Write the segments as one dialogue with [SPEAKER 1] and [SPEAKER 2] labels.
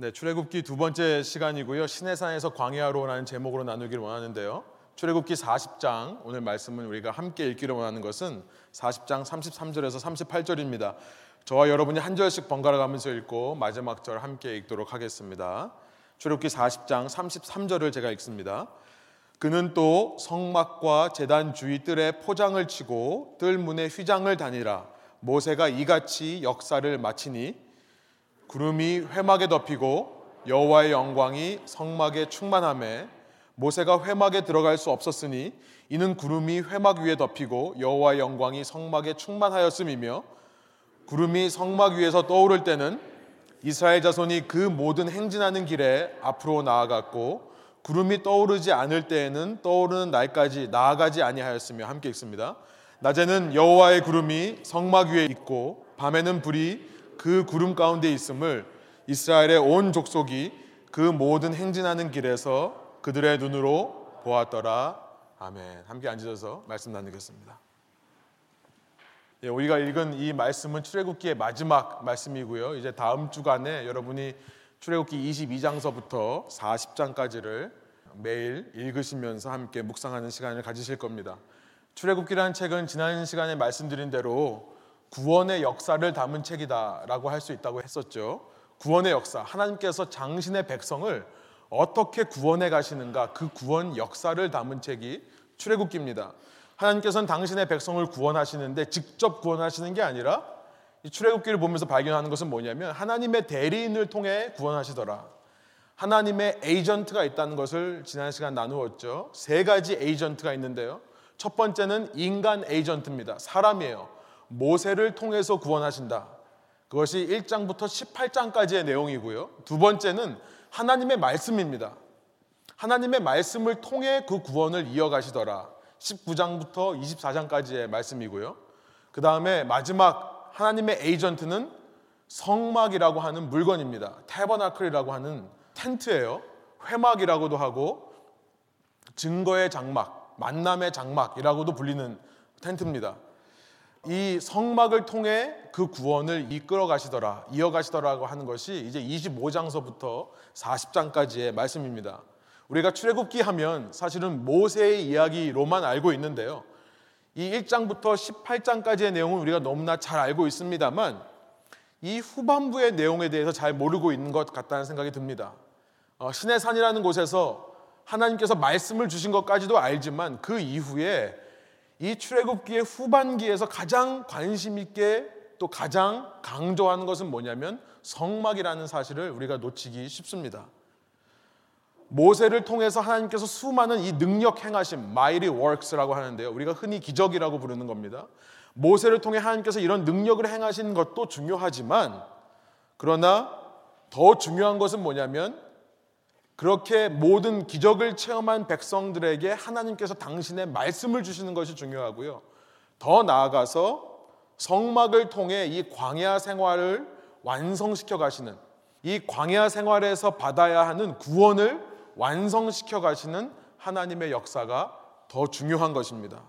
[SPEAKER 1] 네, 출애굽기 두 번째 시간이고요. 신해산에서 광야로 라는 제목으로 나누기를 원하는데요. 출애굽기 40장 오늘 말씀은 우리가 함께 읽기를 원하는 것은 40장 33절에서 38절입니다. 저와 여러분이 한 절씩 번갈아 가면서 읽고 마지막 절 함께 읽도록 하겠습니다. 출애굽기 40장 33절을 제가 읽습니다. 그는 또 성막과 제단 주위 뜰에 포장을 치고 뜰 문에 휘장을 다니라 모세가 이같이 역사를 마치니 구름이 회막에 덮이고 여호와의 영광이 성막에 충만함에 모세가 회막에 들어갈 수 없었으니 이는 구름이 회막 위에 덮이고 여호와의 영광이 성막에 충만하였음이며 구름이 성막 위에서 떠오를 때는 이스라엘 자손이 그 모든 행진하는 길에 앞으로 나아갔고 구름이 떠오르지 않을 때에는 떠오르는 날까지 나아가지 아니하였으며 함께 읽습니다. 낮에는 여호와의 구름이 성막 위에 있고 밤에는 불이 그 구름 가운데 있음을 이스라엘의 온 족속이 그 모든 행진하는 길에서 그들의 눈으로 보았더라. 아멘. 함께 앉으셔서 말씀 나누겠습니다. 예, 우리가 읽은 이 말씀은 출애굽기의 마지막 말씀이고요. 이제 다음 주간에 여러분이 출애굽기 22장서부터 40장까지를 매일 읽으시면서 함께 묵상하는 시간을 가지실 겁니다. 출애굽기라는 책은 지난 시간에 말씀드린 대로 구원의 역사를 담은 책이다라고 할 수 있다고 했었죠. 구원의 역사, 하나님께서 장신의 백성을 어떻게 구원해 가시는가 그 구원 역사를 담은 책이 출애굽기입니다. 하나님께서는 당신의 백성을 구원하시는데 직접 구원하시는 게 아니라 이 출애굽기를 보면서 발견하는 것은 뭐냐면 하나님의 대리인을 통해 구원하시더라. 하나님의 에이전트가 있다는 것을 지난 시간 나누었죠. 세 가지 에이전트가 있는데요. 첫 번째는 인간 에이전트입니다. 사람이에요. 모세를 통해서 구원하신다. 그것이 1장부터 18장까지의 내용이고요. 두 번째는 하나님의 말씀입니다. 하나님의 말씀을 통해 그 구원을 이어가시더라. 19장부터 24장까지의 말씀이고요. 그 다음에 마지막 하나님의 에이전트는 성막이라고 하는 물건입니다. 테버나클이라고 하는 텐트예요. 회막이라고도 하고 증거의 장막, 만남의 장막이라고도 불리는 텐트입니다. 이 성막을 통해 그 구원을 이끌어 가시더라, 이어 가시더라고 하는 것이 이제 25장서부터 40장까지의 말씀입니다. 우리가 출애굽기 하면 사실은 모세의 이야기로만 알고 있는데요. 이 1장부터 18장까지의 내용은 우리가 너무나 잘 알고 있습니다만 이 후반부의 내용에 대해서 잘 모르고 있는 것 같다는 생각이 듭니다. 어, 신의 산이라는 곳에서 하나님께서 말씀을 주신 것까지도 알지만 그 이후에 이 출애굽기의 후반기에서 가장 관심 있게 또 가장 강조하는 것은 뭐냐면 성막이라는 사실을 우리가 놓치기 쉽습니다. 모세를 통해서 하나님께서 수많은 이 능력 행하심, mighty works라고 하는데요. 우리가 흔히 기적이라고 부르는 겁니다. 모세를 통해 하나님께서 이런 능력을 행하신 것도 중요하지만 그러나 더 중요한 것은 뭐냐면 그렇게 모든 기적을 체험한 백성들에게 하나님께서 당신의 말씀을 주시는 것이 중요하고요. 더 나아가서 성막을 통해 이 광야 생활을 완성시켜 가시는 이 광야 생활에서 받아야 하는 구원을 완성시켜 가시는 하나님의 역사가 더 중요한 것입니다.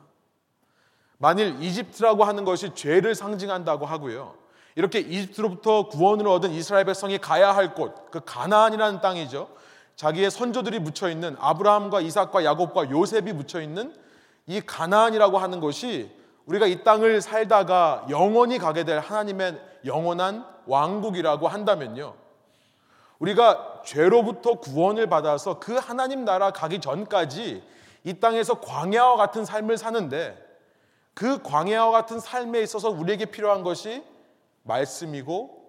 [SPEAKER 1] 만일 이집트라고 하는 것이 죄를 상징한다고 하고요. 이렇게 이집트로부터 구원을 얻은 이스라엘 백성이 가야 할 곳, 그 가나안이라는 땅이죠. 자기의 선조들이 묻혀 있는 아브라함과 이삭과 야곱과 요셉이 묻혀 있는 이 가나안이라고 하는 것이 우리가 이 땅을 살다가 영원히 가게 될 하나님의 영원한 왕국이라고 한다면요. 우리가 죄로부터 구원을 받아서 그 하나님 나라 가기 전까지 이 땅에서 광야와 같은 삶을 사는데 그 광야와 같은 삶에 있어서 우리에게 필요한 것이 말씀이고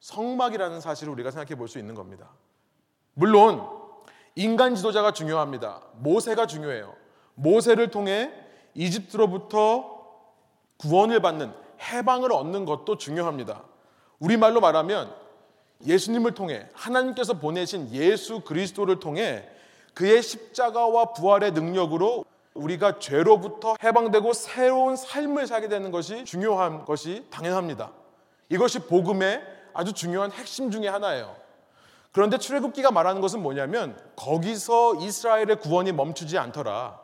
[SPEAKER 1] 성막이라는 사실을 우리가 생각해 볼 수 있는 겁니다. 물론 인간 지도자가 중요합니다. 모세가 중요해요. 모세를 통해 이집트로부터 구원을 받는 해방을 얻는 것도 중요합니다. 우리말로 말하면 예수님을 통해 하나님께서 보내신 예수 그리스도를 통해 그의 십자가와 부활의 능력으로 우리가 죄로부터 해방되고 새로운 삶을 살게 되는 것이 중요한 것이 당연합니다. 이것이 복음의 아주 중요한 핵심 중의 하나예요. 그런데 출애굽기가 말하는 것은 뭐냐면 거기서 이스라엘의 구원이 멈추지 않더라.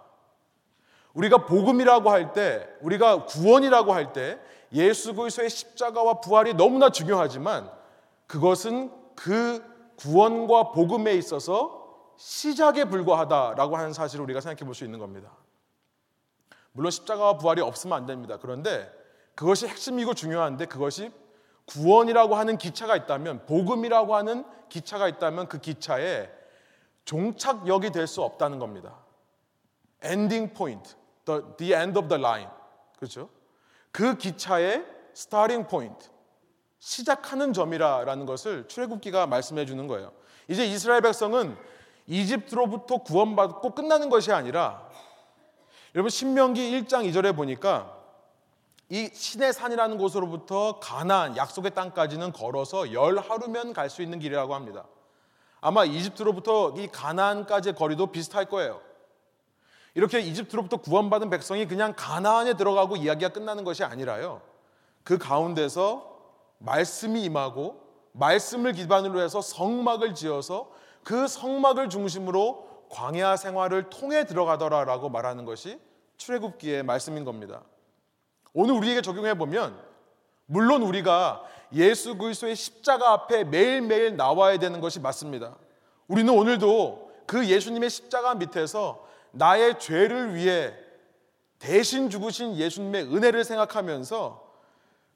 [SPEAKER 1] 우리가 복음이라고 할 때, 우리가 구원이라고 할 때 예수 그리스도의 십자가와 부활이 너무나 중요하지만 그것은 그 구원과 복음에 있어서 시작에 불과하다라고 하는 사실을 우리가 생각해 볼 수 있는 겁니다. 물론 십자가와 부활이 없으면 안 됩니다. 그런데 그것이 핵심이고 중요한데 그것이 구원이라고 하는 기차가 있다면 복음이라고 하는 기차가 있다면 그 기차에 종착역이 될 수 없다는 겁니다. 엔딩 포인트, the, the end of the line. 그렇죠? 그 기차의 스타팅 포인트, 시작하는 점이라는 것을 출애굽기가 말씀해 주는 거예요. 이제 이스라엘 백성은 이집트로부터 구원받고 끝나는 것이 아니라 여러분 신명기 1장 2절에 보니까 이 신의 산이라는 곳으로부터 가나안 약속의 땅까지는 걸어서 열 하루면 갈 수 있는 길이라고 합니다. 아마 이집트로부터 이 가나안까지의 거리도 비슷할 거예요. 이렇게 이집트로부터 구원받은 백성이 그냥 가나안에 들어가고 이야기가 끝나는 것이 아니라요. 그 가운데서 말씀이 임하고 말씀을 기반으로 해서 성막을 지어서 그 성막을 중심으로 광야 생활을 통해 들어가더라라고 말하는 것이 출애굽기의 말씀인 겁니다. 오늘 우리에게 적용해 보면 물론 우리가 예수 그리스도의 십자가 앞에 매일매일 나와야 되는 것이 맞습니다. 우리는 오늘도 그 예수님의 십자가 밑에서 나의 죄를 위해 대신 죽으신 예수님의 은혜를 생각하면서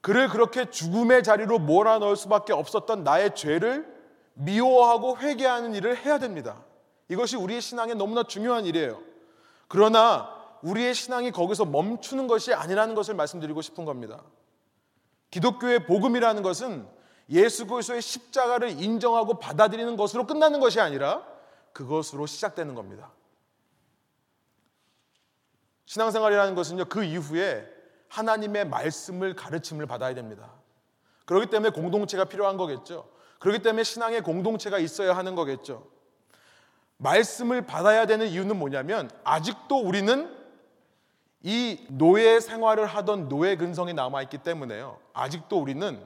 [SPEAKER 1] 그를 그렇게 죽음의 자리로 몰아넣을 수밖에 없었던 나의 죄를 미워하고 회개하는 일을 해야 됩니다. 이것이 우리의 신앙에 너무나 중요한 일이에요. 그러나 우리의 신앙이 거기서 멈추는 것이 아니라는 것을 말씀드리고 싶은 겁니다. 기독교의 복음이라는 것은 예수 그리스도의 십자가를 인정하고 받아들이는 것으로 끝나는 것이 아니라 그것으로 시작되는 겁니다. 신앙생활이라는 것은요 그 이후에 하나님의 말씀을 가르침을 받아야 됩니다. 그렇기 때문에 공동체가 필요한 거겠죠. 그렇기 때문에 신앙의 공동체가 있어야 하는 거겠죠. 말씀을 받아야 되는 이유는 뭐냐면 아직도 우리는 이 노예 생활을 하던 노예 근성이 남아있기 때문에요. 아직도 우리는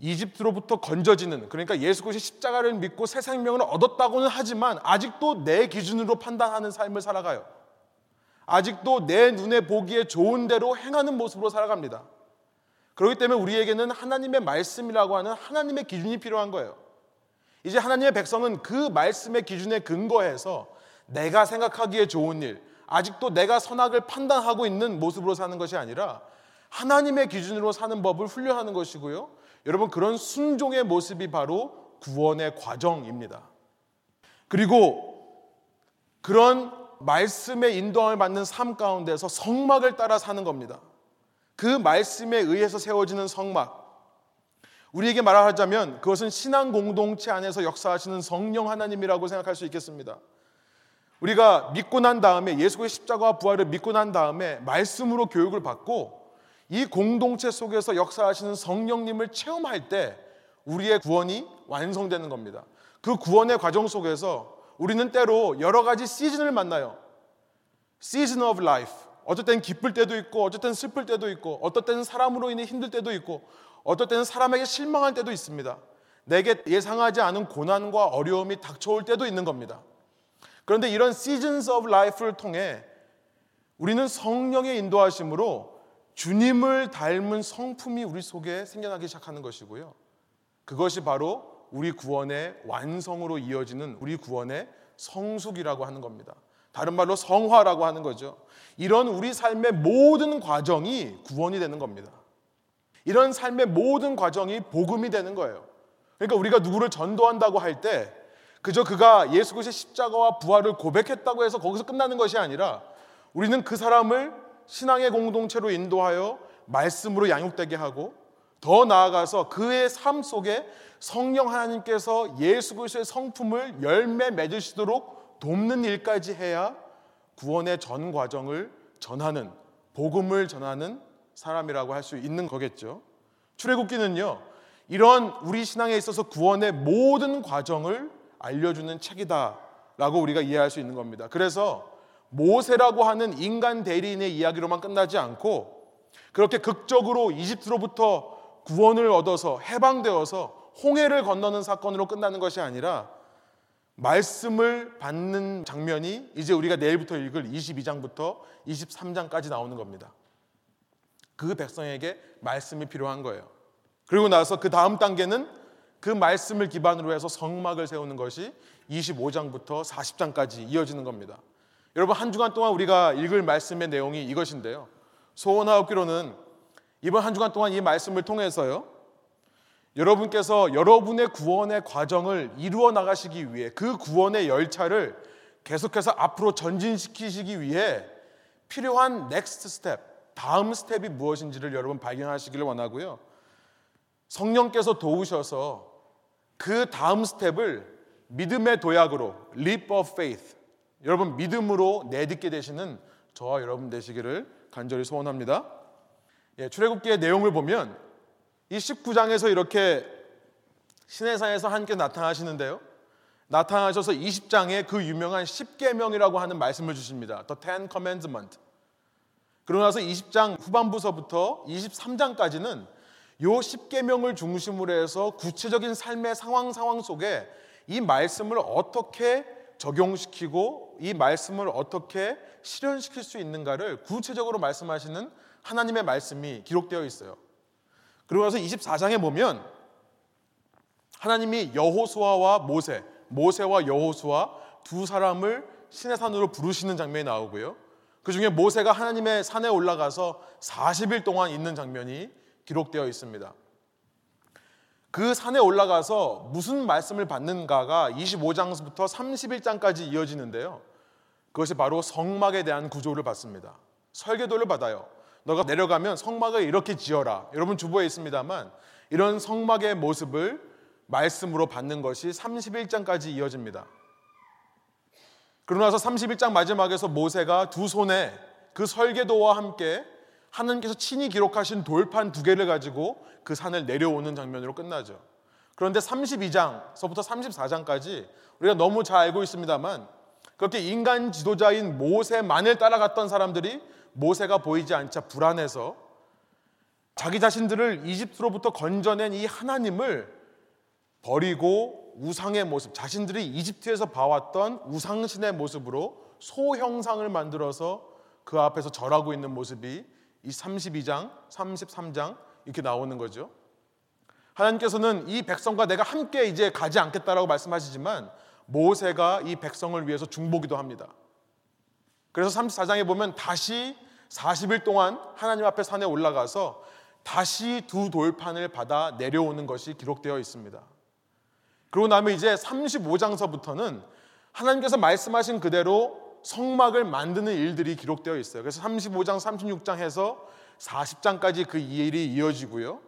[SPEAKER 1] 이집트로부터 건져지는 그러니까 예수 그리스도의 십자가를 믿고 새 생명을 얻었다고는 하지만 아직도 내 기준으로 판단하는 삶을 살아가요. 아직도 내 눈에 보기에 좋은 대로 행하는 모습으로 살아갑니다. 그렇기 때문에 우리에게는 하나님의 말씀이라고 하는 하나님의 기준이 필요한 거예요. 이제 하나님의 백성은 그 말씀의 기준에 근거해서 내가 생각하기에 좋은 일, 아직도 내가 선악을 판단하고 있는 모습으로 사는 것이 아니라 하나님의 기준으로 사는 법을 훈련하는 것이고요. 여러분 그런 순종의 모습이 바로 구원의 과정입니다. 그리고 그런 말씀의 인도함을 받는 삶 가운데서 성막을 따라 사는 겁니다. 그 말씀에 의해서 세워지는 성막. 우리에게 말하자면 그것은 신앙 공동체 안에서 역사하시는 성령 하나님이라고 생각할 수 있겠습니다. 우리가 믿고 난 다음에 예수의 십자가와 부활을 믿고 난 다음에 말씀으로 교육을 받고 이 공동체 속에서 역사하시는 성령님을 체험할 때 우리의 구원이 완성되는 겁니다. 그 구원의 과정 속에서 우리는 때로 여러 가지 시즌을 만나요. Season of life. 어떨 땐 기쁠 때도 있고 어떨 땐 슬플 때도 있고 어떨 때는 사람으로 인해 힘들 때도 있고 어떨 때는 사람에게 실망할 때도 있습니다. 내게 예상하지 않은 고난과 어려움이 닥쳐올 때도 있는 겁니다. 그런데 이런 seasons of life를 통해 우리는 성령의 인도하심으로 주님을 닮은 성품이 우리 속에 생겨나기 시작하는 것이고요. 그것이 바로 우리 구원의 완성으로 이어지는 우리 구원의 성숙이라고 하는 겁니다. 다른 말로 성화라고 하는 거죠. 이런 우리 삶의 모든 과정이 구원이 되는 겁니다. 이런 삶의 모든 과정이 복음이 되는 거예요. 그러니까 우리가 누구를 전도한다고 할 때 그저 그가 예수 그리스도의 십자가와 부활을 고백했다고 해서 거기서 끝나는 것이 아니라 우리는 그 사람을 신앙의 공동체로 인도하여 말씀으로 양육되게 하고 더 나아가서 그의 삶 속에 성령 하나님께서 예수 그리스도의 성품을 열매 맺으시도록 돕는 일까지 해야 구원의 전 과정을 전하는 복음을 전하는 사람이라고 할 수 있는 거겠죠. 출애굽기는요. 이런 우리 신앙에 있어서 구원의 모든 과정을 알려주는 책이다라고 우리가 이해할 수 있는 겁니다. 그래서 모세라고 하는 인간 대리인의 이야기로만 끝나지 않고 그렇게 극적으로 이집트로부터 구원을 얻어서 해방되어서 홍해를 건너는 사건으로 끝나는 것이 아니라 말씀을 받는 장면이 이제 우리가 내일부터 읽을 22장부터 23장까지 나오는 겁니다. 그 백성에게 말씀이 필요한 거예요. 그리고 나서 그 다음 단계는 그 말씀을 기반으로 해서 성막을 세우는 것이 25장부터 40장까지 이어지는 겁니다. 여러분 한 주간 동안 우리가 읽을 말씀의 내용이 이것인데요. 소원하옵기로는 이번 한 주간 동안 이 말씀을 통해서요. 여러분께서 여러분의 구원의 과정을 이루어 나가시기 위해 그 구원의 열차를 계속해서 앞으로 전진시키시기 위해 필요한 next step, 다음 스텝이 무엇인지를 여러분 발견하시기를 원하고요. 성령께서 도우셔서 그 다음 스텝을 믿음의 도약으로 leap of faith 여러분 믿음으로 내딛게 되시는 저와 여러분 되시기를 간절히 소원합니다. 예, 출애굽기의 내용을 보면 이 19장에서 이렇게 신해산에서 함께 나타나시는데요. 나타나셔서 20장에 그 유명한 10계명이라고 하는 말씀을 주십니다. The Ten Commandment. 그러고 나서 20장 후반부서부터 23장까지는 요 10계명을 중심으로 해서 구체적인 삶의 상황 상황 속에 이 말씀을 어떻게 적용시키고 이 말씀을 어떻게 실현시킬 수 있는가를 구체적으로 말씀하시는 하나님의 말씀이 기록되어 있어요. 그리고 나서 24장에 보면 하나님이 여호수아와 모세, 모세와 여호수아 두 사람을 신의 산으로 부르시는 장면이 나오고요. 그 중에 모세가 하나님의 산에 올라가서 40일 동안 있는 장면이 기록되어 있습니다. 그 산에 올라가서 무슨 말씀을 받는가가 25장부터 31장까지 이어지는데요. 그것이 바로 성막에 대한 구조를 받습니다. 설계도를 받아요. 너가 내려가면 성막을 이렇게 지어라. 여러분 주보에 있습니다만 이런 성막의 모습을 말씀으로 받는 것이 31장까지 이어집니다. 그러고 나서 31장 마지막에서 모세가 두 손에 그 설계도와 함께 하나님께서 친히 기록하신 돌판 두 개를 가지고 그 산을 내려오는 장면으로 끝나죠. 그런데 32장서부터 34장까지 우리가 너무 잘 알고 있습니다만 그렇게 인간 지도자인 모세만을 따라갔던 사람들이 모세가 보이지 않자 불안해서 자기 자신들을 이집트로부터 건져낸 이 하나님을 버리고 우상의 모습, 자신들이 이집트에서 봐왔던 우상신의 모습으로 소형상을 만들어서 그 앞에서 절하고 있는 모습이 이 32장, 33장 이렇게 나오는 거죠. 하나님께서는 이 백성과 내가 함께 이제 가지 않겠다라고 말씀하시지만 모세가 이 백성을 위해서 중보기도 합니다. 그래서 34장에 보면 다시 40일 동안 하나님 앞에 산에 올라가서 다시 두 돌판을 받아 내려오는 것이 기록되어 있습니다. 그러고 나면 이제 35장서부터는 하나님께서 말씀하신 그대로 성막을 만드는 일들이 기록되어 있어요. 그래서 35장, 36장 해서 40장까지 그 일이 이어지고요.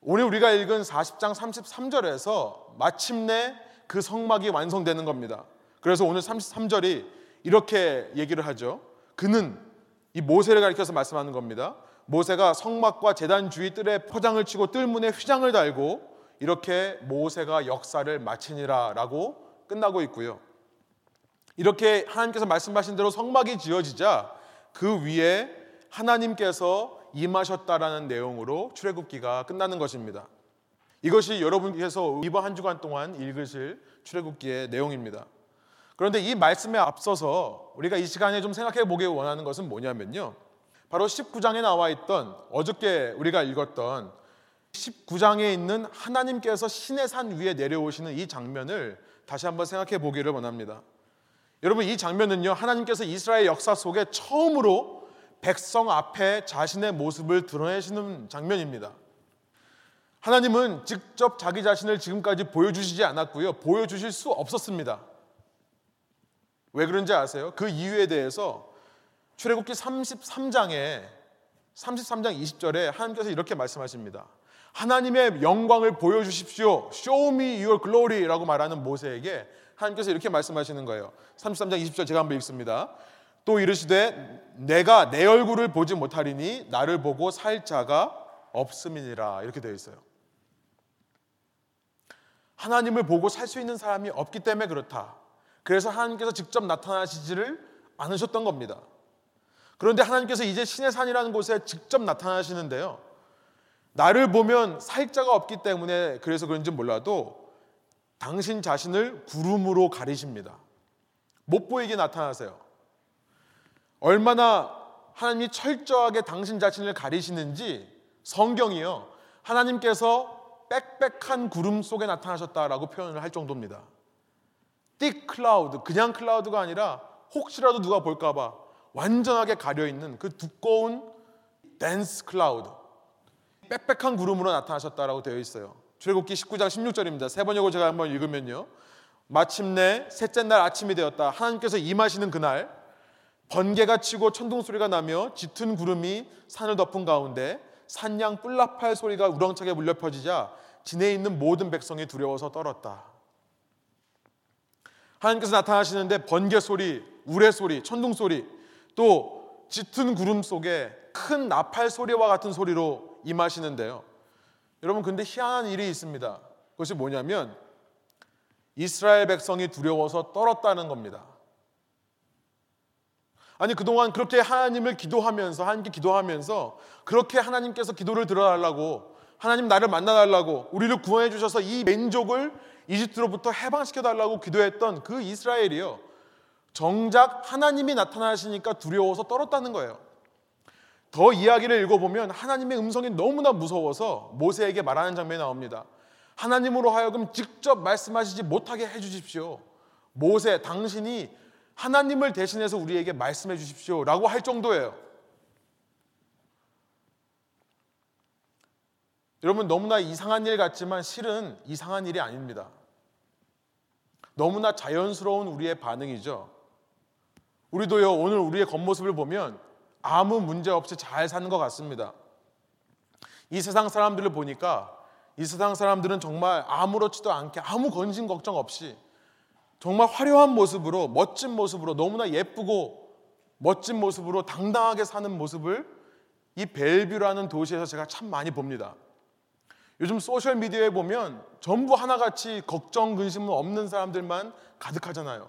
[SPEAKER 1] 오늘 우리가 읽은 40장 33절에서 마침내 그 성막이 완성되는 겁니다. 그래서 오늘 33절이 이렇게 얘기를 하죠. 그는 이 모세를 가리켜서 말씀하는 겁니다. 모세가 성막과 재단 주위 뜰에 포장을 치고 뜰문에 휘장을 달고 이렇게 모세가 역사를 마치니라라고 끝나고 있고요. 이렇게 하나님께서 말씀하신 대로 성막이 지어지자 그 위에 하나님께서 임하셨다라는 내용으로 출애굽기가 끝나는 것입니다. 이것이 여러분께서 이번 한 주간 동안 읽으실 출애굽기의 내용입니다. 그런데 이 말씀에 앞서서 우리가 이 시간에 좀 생각해 보기 원하는 것은 뭐냐면요. 바로 19장에 나와 있던 어저께 우리가 읽었던 19장에 있는 하나님께서 신의 산 위에 내려오시는 이 장면을 다시 한번 생각해 보기를 원합니다. 여러분 이 장면은요 하나님께서 이스라엘 역사 속에 처음으로 백성 앞에 자신의 모습을 드러내시는 장면입니다. 하나님은 직접 자기 자신을 지금까지 보여주시지 않았고요 보여주실 수 없었습니다. 왜 그런지 아세요? 그 이유에 대해서 출애굽기 33장에 33장 20절에 하나님께서 이렇게 말씀하십니다. 하나님의 영광을 보여주십시오. Show me your glory라고 말하는 모세에게 하나님께서 이렇게 말씀하시는 거예요. 33장 20절 제가 한번 읽습니다. 또 이르시되 내가 내 얼굴을 보지 못하리니 나를 보고 살 자가 없음이니라 이렇게 되어 있어요. 하나님을 보고 살 수 있는 사람이 없기 때문에 그렇다. 그래서 하나님께서 직접 나타나시지를 않으셨던 겁니다. 그런데 하나님께서 이제 신의 산이라는 곳에 직접 나타나시는데요. 나를 보면 살 자가 없기 때문에 그래서 그런지 몰라도 당신 자신을 구름으로 가리십니다. 못 보이게 나타나세요. 얼마나 하나님이 철저하게 당신 자신을 가리시는지 성경이요. 하나님께서 빽빽한 구름 속에 나타나셨다라고 표현을 할 정도입니다. Thick cloud, 그냥 cloud가 아니라 혹시라도 누가 볼까봐 완전하게 가려 있는 그 두꺼운 dense cloud, 빽빽한 구름으로 나타나셨다라고 되어 있어요. 출애굽기 19장 16절입니다. 새번역을 제가 한번 읽으면요. 마침내 셋째 날 아침이 되었다. 하나님께서 임하시는 그날 번개가 치고 천둥 소리가 나며 짙은 구름이 산을 덮은 가운데 산양 뿔나팔 소리가 우렁차게 물려 퍼지자 진에 있는 모든 백성이 두려워서 떨었다. 하나님께서 나타나시는데 번개 소리, 우레 소리, 천둥 소리, 또 짙은 구름 속에 큰 나팔 소리와 같은 소리로 임하시는데요. 여러분 근데 희한한 일이 있습니다. 그것이 뭐냐면 이스라엘 백성이 두려워서 떨었다는 겁니다. 아니 그동안 그렇게 하나님을 기도하면서 하나님께 기도하면서 그렇게 하나님께서 기도를 들어달라고 하나님 나를 만나달라고 우리를 구원해 주셔서 이 민족을 이집트로부터 해방시켜 달라고 기도했던 그 이스라엘이요. 정작 하나님이 나타나시니까 두려워서 떨었다는 거예요. 더 이야기를 읽어보면 하나님의 음성이 너무나 무서워서 모세에게 말하는 장면이 나옵니다. 하나님으로 하여금 직접 말씀하시지 못하게 해주십시오. 모세, 당신이 하나님을 대신해서 우리에게 말씀해 주십시오. 라고 할 정도예요. 여러분, 너무나 이상한 일 같지만 실은 이상한 일이 아닙니다. 너무나 자연스러운 우리의 반응이죠. 우리도요, 오늘 우리의 겉모습을 보면 아무 문제 없이 잘 사는 것 같습니다. 이 세상 사람들을 보니까 이 세상 사람들은 정말 아무렇지도 않게 아무 건진 걱정 없이 정말 화려한 모습으로 멋진 모습으로 너무나 예쁘고 멋진 모습으로 당당하게 사는 모습을 이 벨뷰라는 도시에서 제가 참 많이 봅니다. 요즘 소셜 미디어에 보면 전부 하나같이 걱정 근심은 없는 사람들만 가득하잖아요.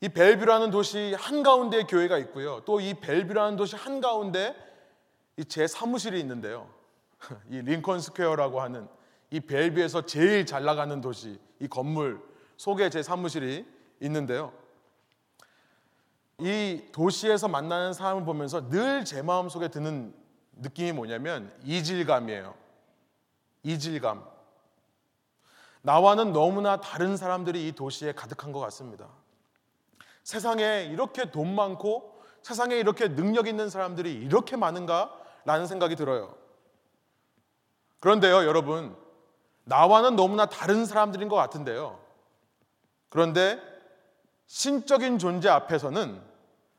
[SPEAKER 1] 이 벨뷰라는 도시 한가운데 교회가 있고요. 또 이 벨뷰라는 도시 한가운데 제 사무실이 있는데요. 이 링컨 스퀘어라고 하는 이 벨뷰에서 제일 잘 나가는 도시 이 건물 속에 제 사무실이 있는데요. 이 도시에서 만나는 사람을 보면서 늘 제 마음 속에 드는 느낌이 뭐냐면 이질감이에요. 이질감. 나와는 너무나 다른 사람들이 이 도시에 가득한 것 같습니다. 세상에 이렇게 돈 많고 세상에 이렇게 능력 있는 사람들이 이렇게 많은가? 라는 생각이 들어요. 그런데요, 여러분. 나와는 너무나 다른 사람들인 것 같은데요. 그런데 신적인 존재 앞에서는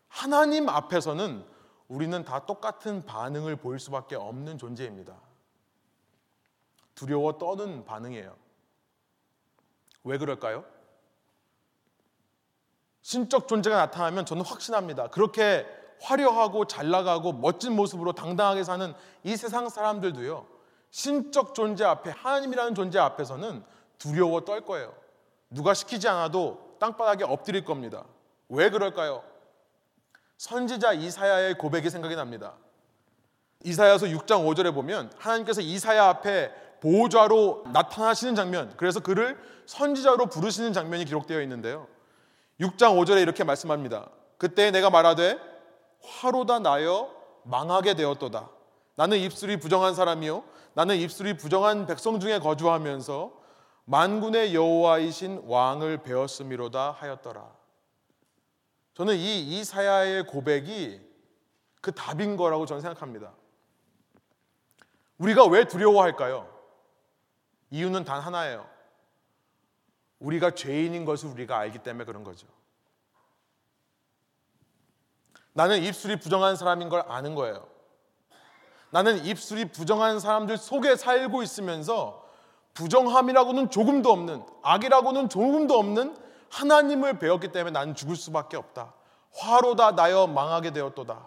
[SPEAKER 1] 하나님 앞에서는 우리는 다 똑같은 반응을 보일 수밖에 없는 존재입니다. 두려워 떠는 반응이에요. 왜 그럴까요? 신적 존재가 나타나면 저는 확신합니다. 그렇게 화려하고 잘 나가고 멋진 모습으로 당당하게 사는 이 세상 사람들도요. 신적 존재 앞에 하나님이라는 존재 앞에서는 두려워 떨 거예요. 누가 시키지 않아도 땅바닥에 엎드릴 겁니다. 왜 그럴까요? 선지자 이사야의 고백이 생각이 납니다. 이사야서 6장 5절에 보면 하나님께서 이사야 앞에 보좌로 나타나시는 장면, 그래서 그를 선지자로 부르시는 장면이 기록되어 있는데요. 6장 5절에 이렇게 말씀합니다. 그때 내가 말하되 화로다 나여 망하게 되었도다. 나는 입술이 부정한 사람이요 나는 입술이 부정한 백성 중에 거주하면서 만군의 여호와이신 왕을 배웠음이로다 하였더라. 저는 이 이사야의 고백이 그 답인 거라고 저는 생각합니다. 우리가 왜 두려워할까요? 이유는 단 하나예요. 우리가 죄인인 것을 우리가 알기 때문에 그런 거죠. 나는 입술이 부정한 사람인 걸 아는 거예요. 나는 입술이 부정한 사람들 속에 살고 있으면서 부정함이라고는 조금도 없는, 악이라고는 조금도 없는 하나님을 배웠기 때문에 나는 죽을 수밖에 없다. 화로다 나여 망하게 되었도다.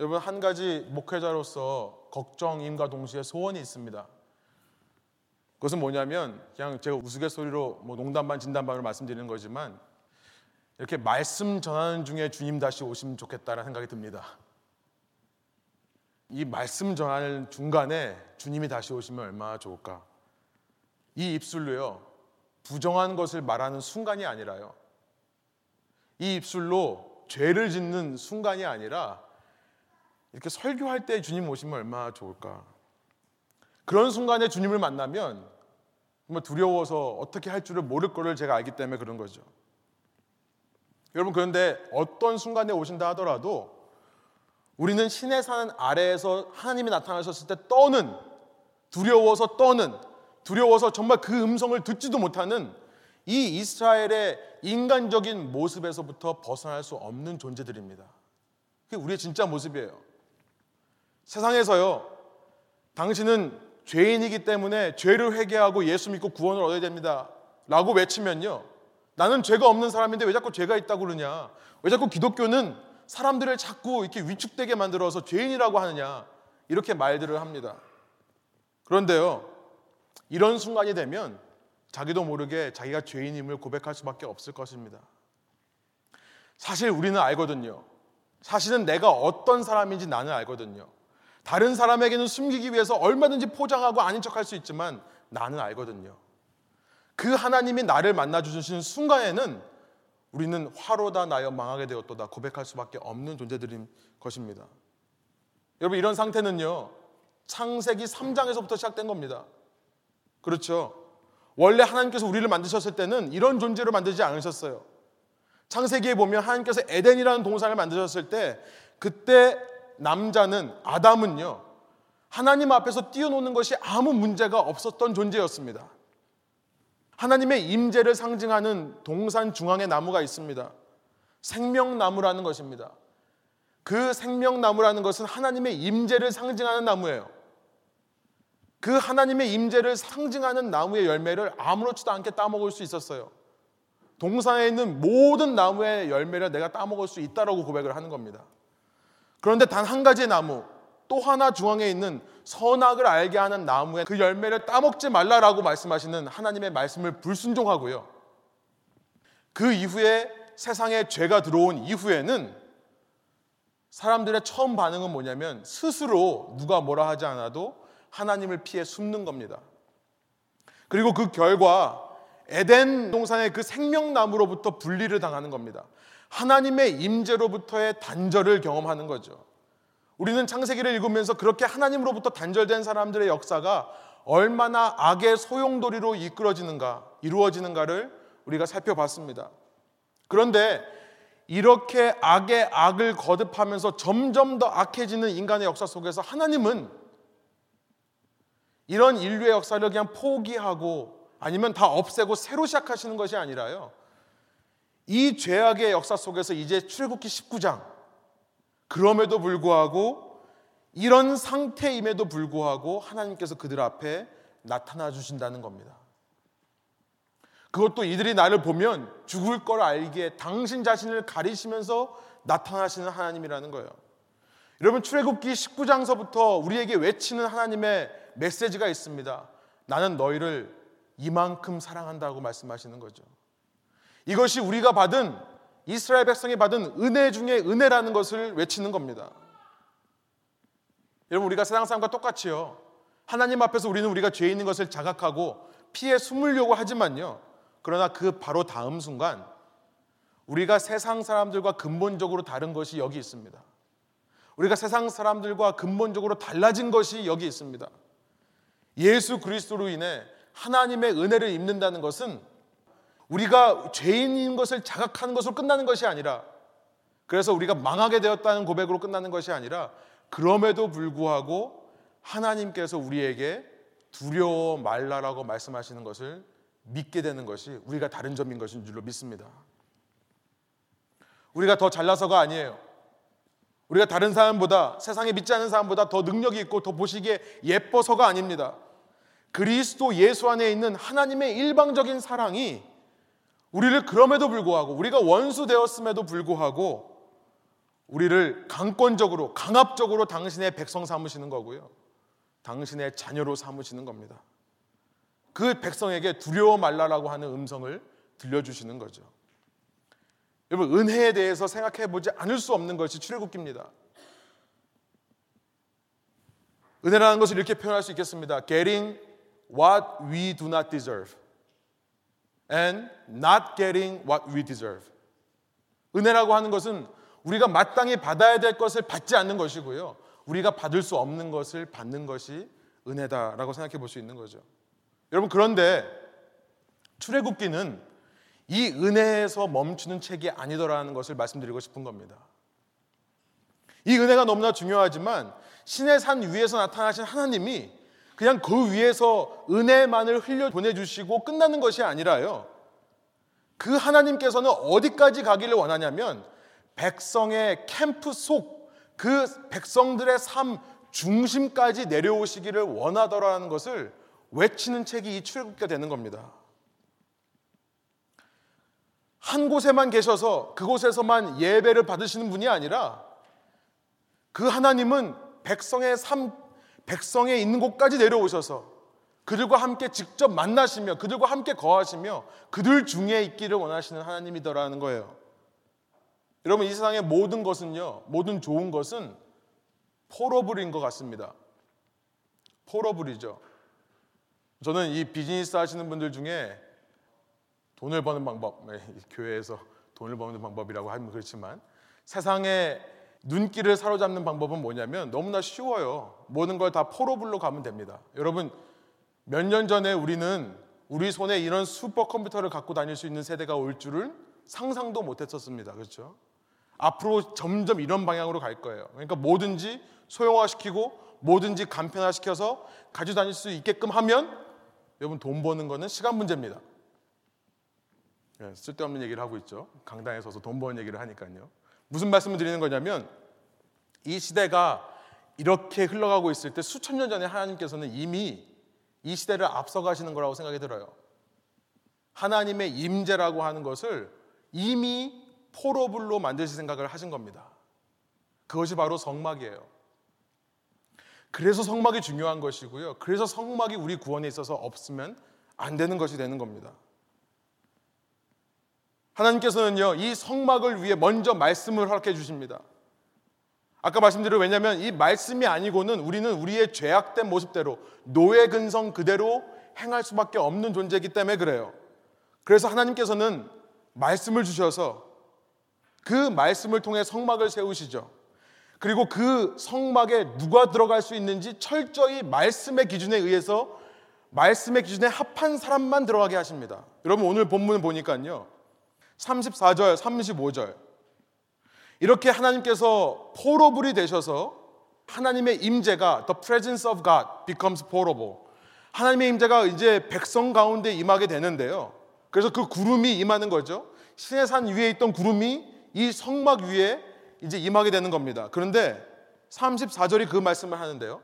[SPEAKER 1] 여러분, 한 가지 목회자로서 걱정임과 동시에 소원이 있습니다. 그것은 뭐냐면 그냥 제가 우스갯소리로 뭐 농담반 진담반으로 말씀드리는 거지만 이렇게 말씀 전하는 중에 주님 다시 오시면 좋겠다는 생각이 듭니다. 이 말씀 전하는 중간에 주님이 다시 오시면 얼마나 좋을까? 이 입술로요 부정한 것을 말하는 순간이 아니라요. 이 입술로 죄를 짓는 순간이 아니라 이렇게 설교할 때 주님 오시면 얼마나 좋을까. 그런 순간에 주님을 만나면 정말 두려워서 어떻게 할 줄을 모를 거를 제가 알기 때문에 그런 거죠. 여러분 그런데 어떤 순간에 오신다 하더라도 우리는 신의 산 아래에서 하나님이 나타나셨을 때 떠는 두려워서 떠는 두려워서 정말 그 음성을 듣지도 못하는 이 이스라엘의 인간적인 모습에서부터 벗어날 수 없는 존재들입니다. 그게 우리의 진짜 모습이에요. 세상에서요, 당신은 죄인이기 때문에 죄를 회개하고 예수 믿고 구원을 얻어야 됩니다. 라고 외치면요. 나는 죄가 없는 사람인데 왜 자꾸 죄가 있다고 그러냐? 왜 자꾸 기독교는 사람들을 자꾸 이렇게 위축되게 만들어서 죄인이라고 하느냐? 이렇게 말들을 합니다. 그런데요, 이런 순간이 되면 자기도 모르게 자기가 죄인임을 고백할 수밖에 없을 것입니다. 사실 우리는 알거든요. 사실은 내가 어떤 사람인지 나는 알거든요. 다른 사람에게는 숨기기 위해서 얼마든지 포장하고 아닌 척할 수 있지만 나는 알거든요. 그 하나님이 나를 만나 주시는 순간에는 우리는 화로다 나여 망하게 되었도다 고백할 수밖에 없는 존재들인 것입니다. 여러분 이런 상태는요. 창세기 3장에서부터 시작된 겁니다. 그렇죠. 원래 하나님께서 우리를 만드셨을 때는 이런 존재로 만들지 않으셨어요. 창세기에 보면 하나님께서 에덴이라는 동산을 만드셨을 때 그때 남자는 아담은요. 하나님 앞에서 뛰어노는 것이 아무 문제가 없었던 존재였습니다. 하나님의 임재를 상징하는 동산 중앙에 나무가 있습니다. 생명나무라는 것입니다. 그 생명나무라는 것은 하나님의 임재를 상징하는 나무예요. 그 하나님의 임재를 상징하는 나무의 열매를 아무렇지도 않게 따먹을 수 있었어요. 동산에 있는 모든 나무의 열매를 내가 따먹을 수 있다라고 고백을 하는 겁니다. 그런데 단 한 가지의 나무, 또 하나 중앙에 있는 선악을 알게 하는 나무의 그 열매를 따먹지 말라라고 말씀하시는 하나님의 말씀을 불순종하고요. 그 이후에 세상에 죄가 들어온 이후에는 사람들의 처음 반응은 뭐냐면 스스로 누가 뭐라 하지 않아도 하나님을 피해 숨는 겁니다. 그리고 그 결과 에덴 동산의 그 생명나무로부터 분리를 당하는 겁니다. 하나님의 임재로부터의 단절을 경험하는 거죠. 우리는 창세기를 읽으면서 그렇게 하나님으로부터 단절된 사람들의 역사가 얼마나 악의 소용돌이로 이끌어지는가, 이루어지는가를 우리가 살펴봤습니다. 그런데 이렇게 악의 악을 거듭하면서 점점 더 악해지는 인간의 역사 속에서 하나님은 이런 인류의 역사를 그냥 포기하고 아니면 다 없애고 새로 시작하시는 것이 아니라요. 이 죄악의 역사 속에서 이제 출애굽기 19장 그럼에도 불구하고 이런 상태임에도 불구하고 하나님께서 그들 앞에 나타나 주신다는 겁니다. 그것도 이들이 나를 보면 죽을 걸 알기에 당신 자신을 가리시면서 나타나시는 하나님이라는 거예요. 여러분 출애굽기 19장서부터 우리에게 외치는 하나님의 메시지가 있습니다. 나는 너희를 이만큼 사랑한다고 말씀하시는 거죠. 이것이 우리가 받은 이스라엘 백성이 받은 은혜 중에 은혜라는 것을 외치는 겁니다. 여러분 우리가 세상 사람과 똑같이요. 하나님 앞에서 우리는 우리가 죄 있는 것을 자각하고 피해 숨으려고 하지만요. 그러나 그 바로 다음 순간 우리가 세상 사람들과 근본적으로 다른 것이 여기 있습니다. 우리가 세상 사람들과 근본적으로 달라진 것이 여기 있습니다. 예수 그리스도로 인해 하나님의 은혜를 입는다는 것은 우리가 죄인인 것을 자각하는 것으로 끝나는 것이 아니라 그래서 우리가 망하게 되었다는 고백으로 끝나는 것이 아니라 그럼에도 불구하고 하나님께서 우리에게 두려워 말라라고 말씀하시는 것을 믿게 되는 것이 우리가 다른 점인 것인 줄로 믿습니다. 우리가 더 잘나서가 아니에요. 우리가 다른 사람보다 세상에 믿지 않는 사람보다 더 능력이 있고 더 보시기에 예뻐서가 아닙니다. 그리스도 예수 안에 있는 하나님의 일방적인 사랑이 우리를 그럼에도 불구하고 우리가 원수 되었음에도 불구하고 우리를 강권적으로 강압적으로 당신의 백성 삼으시는 거고요. 당신의 자녀로 삼으시는 겁니다. 그 백성에게 두려워 말라라고 하는 음성을 들려주시는 거죠. 여러분 은혜에 대해서 생각해 보지 않을 수 없는 것이 출애굽기입니다. 은혜라는 것을 이렇게 표현할 수 있겠습니다. Getting what we do not deserve. And not getting what we deserve. 은혜라고 하는 것은 우리가 마땅히 받아야 될 것을 받지 않는 것이고요. 우리가 받을 수 없는 것을 받는 것이 은혜다라고 생각해 볼 수 있는 거죠. 여러분 그런데 출애굽기는 이 은혜에서 멈추는 책이 아니더라는 것을 말씀드리고 싶은 겁니다. 이 은혜가 너무나 중요하지만 신의 산 위에서 나타나신 하나님이 그냥 그 위에서 은혜만을 흘려 보내주시고 끝나는 것이 아니라요. 그 하나님께서는 어디까지 가기를 원하냐면 백성의 캠프 속 그 백성들의 삶 중심까지 내려오시기를 원하더라는 것을 외치는 책이 이 출애굽기가 되는 겁니다. 한 곳에만 계셔서 그곳에서만 예배를 받으시는 분이 아니라 그 하나님은 백성의 삶, 백성에 있는 곳까지 내려오셔서 그들과 함께 직접 만나시며 그들과 함께 거하시며 그들 중에 있기를 원하시는 하나님이더라는 거예요. 여러분 이 세상의 모든 것은요, 모든 좋은 것은 포러블인 것 같습니다. 포러블이죠. 저는 이 비즈니스 하시는 분들 중에 돈을 버는 방법, 네, 교회에서 돈을 버는 방법이라고 하면 그렇지만 세상에 눈길을 사로잡는 방법은 뭐냐면 너무나 쉬워요. 모든 걸 다 포로블로 가면 됩니다. 여러분 몇 년 전에 우리는 우리 손에 이런 슈퍼컴퓨터를 갖고 다닐 수 있는 세대가 올 줄은 상상도 못 했었습니다. 그렇죠? 앞으로 점점 이런 방향으로 갈 거예요. 그러니까 뭐든지 소형화시키고 뭐든지 간편화시켜서 가지고 다닐 수 있게끔 하면 여러분 돈 버는 거는 시간 문제입니다. 네, 쓸데없는 얘기를 하고 있죠. 강당에 서서 돈 버는 얘기를 하니까요. 무슨 말씀을 드리는 거냐면 이 시대가 이렇게 흘러가고 있을 때 수천 년 전에 하나님께서는 이미 이 시대를 앞서가시는 거라고 생각이 들어요. 하나님의 임재라고 하는 것을 이미 포로블로 만드실 생각을 하신 겁니다. 그것이 바로 성막이에요. 그래서 성막이 중요한 것이고요. 그래서 성막이 우리 구원에 있어서 없으면 안 되는 것이 되는 겁니다. 하나님께서는요, 이 성막을 위해 먼저 말씀을 허락해 주십니다. 아까 말씀드린 왜냐하면 이 말씀이 아니고는 우리는 우리의 죄악된 모습대로 노예 근성 그대로 행할 수밖에 없는 존재이기 때문에 그래요. 그래서 하나님께서는 말씀을 주셔서 그 말씀을 통해 성막을 세우시죠. 그리고 그 성막에 누가 들어갈 수 있는지 철저히 말씀의 기준에 의해서 말씀의 기준에 합한 사람만 들어가게 하십니다. 여러분 오늘 본문을 보니까요. 34절, 35절. 이렇게 하나님께서 포로블이 되셔서 하나님의 임재가 the presence of God becomes portable. 하나님의 임재가 이제 백성 가운데 임하게 되는데요. 그래서 그 구름이 임하는 거죠. 신의 산 위에 있던 구름이 이 성막 위에 이제 임하게 되는 겁니다. 그런데 34절이 그 말씀을 하는데요.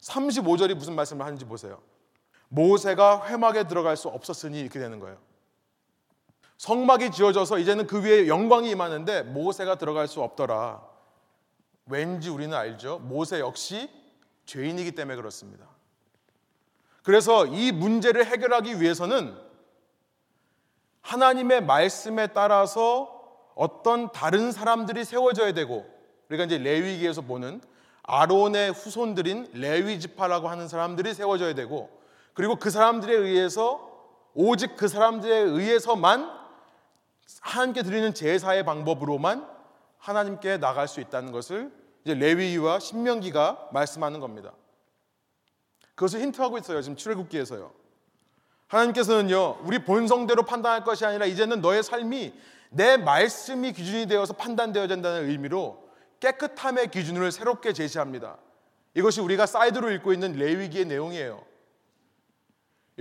[SPEAKER 1] 35절이 무슨 말씀을 하는지 보세요. 모세가 회막에 들어갈 수 없었으니 이렇게 되는 거예요. 성막이 지어져서 이제는 그 위에 영광이 임하는데 모세가 들어갈 수 없더라. 왠지 우리는 알죠. 모세 역시 죄인이기 때문에 그렇습니다. 그래서 이 문제를 해결하기 위해서는 하나님의 말씀에 따라서 어떤 다른 사람들이 세워져야 되고 우리가 이제 레위기에서 보는 아론의 후손들인 레위 지파라고 하는 사람들이 세워져야 되고 그리고 그 사람들에 의해서 오직 그 사람들에 의해서만 하나님께 드리는 제사의 방법으로만 하나님께 나갈 수 있다는 것을 이제 레위와 신명기가 말씀하는 겁니다. 그것을 힌트하고 있어요. 지금 출애굽기에서요. 하나님께서는요, 우리 본성대로 판단할 것이 아니라 이제는 너의 삶이 내 말씀이 기준이 되어서 판단되어야 된다는 의미로 깨끗함의 기준을 새롭게 제시합니다. 이것이 우리가 사이드로 읽고 있는 레위기의 내용이에요.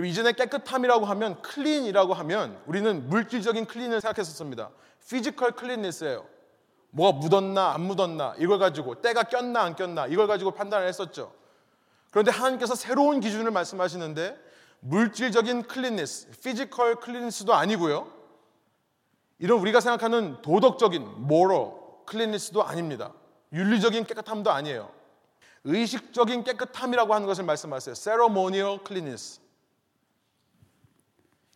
[SPEAKER 1] 이전에 깨끗함이라고 하면 clean이라고 하면 우리는 물질적인 clean을 생각했었습니다. Physical cleanness예요. 뭐가 묻었나 안 묻었나 이걸 가지고 때가 꼈나 안 꼈나 이걸 가지고 판단을 했었죠. 그런데 하나님께서 새로운 기준을 말씀하시는데 물질적인 cleanness, physical cleanness도 아니고요. 이런 우리가 생각하는 도덕적인 모럴 클린니스도 아닙니다. 윤리적인 깨끗함도 아니에요. 의식적인 깨끗함이라고 하는 것을 말씀하세요. ceremonial cleanness.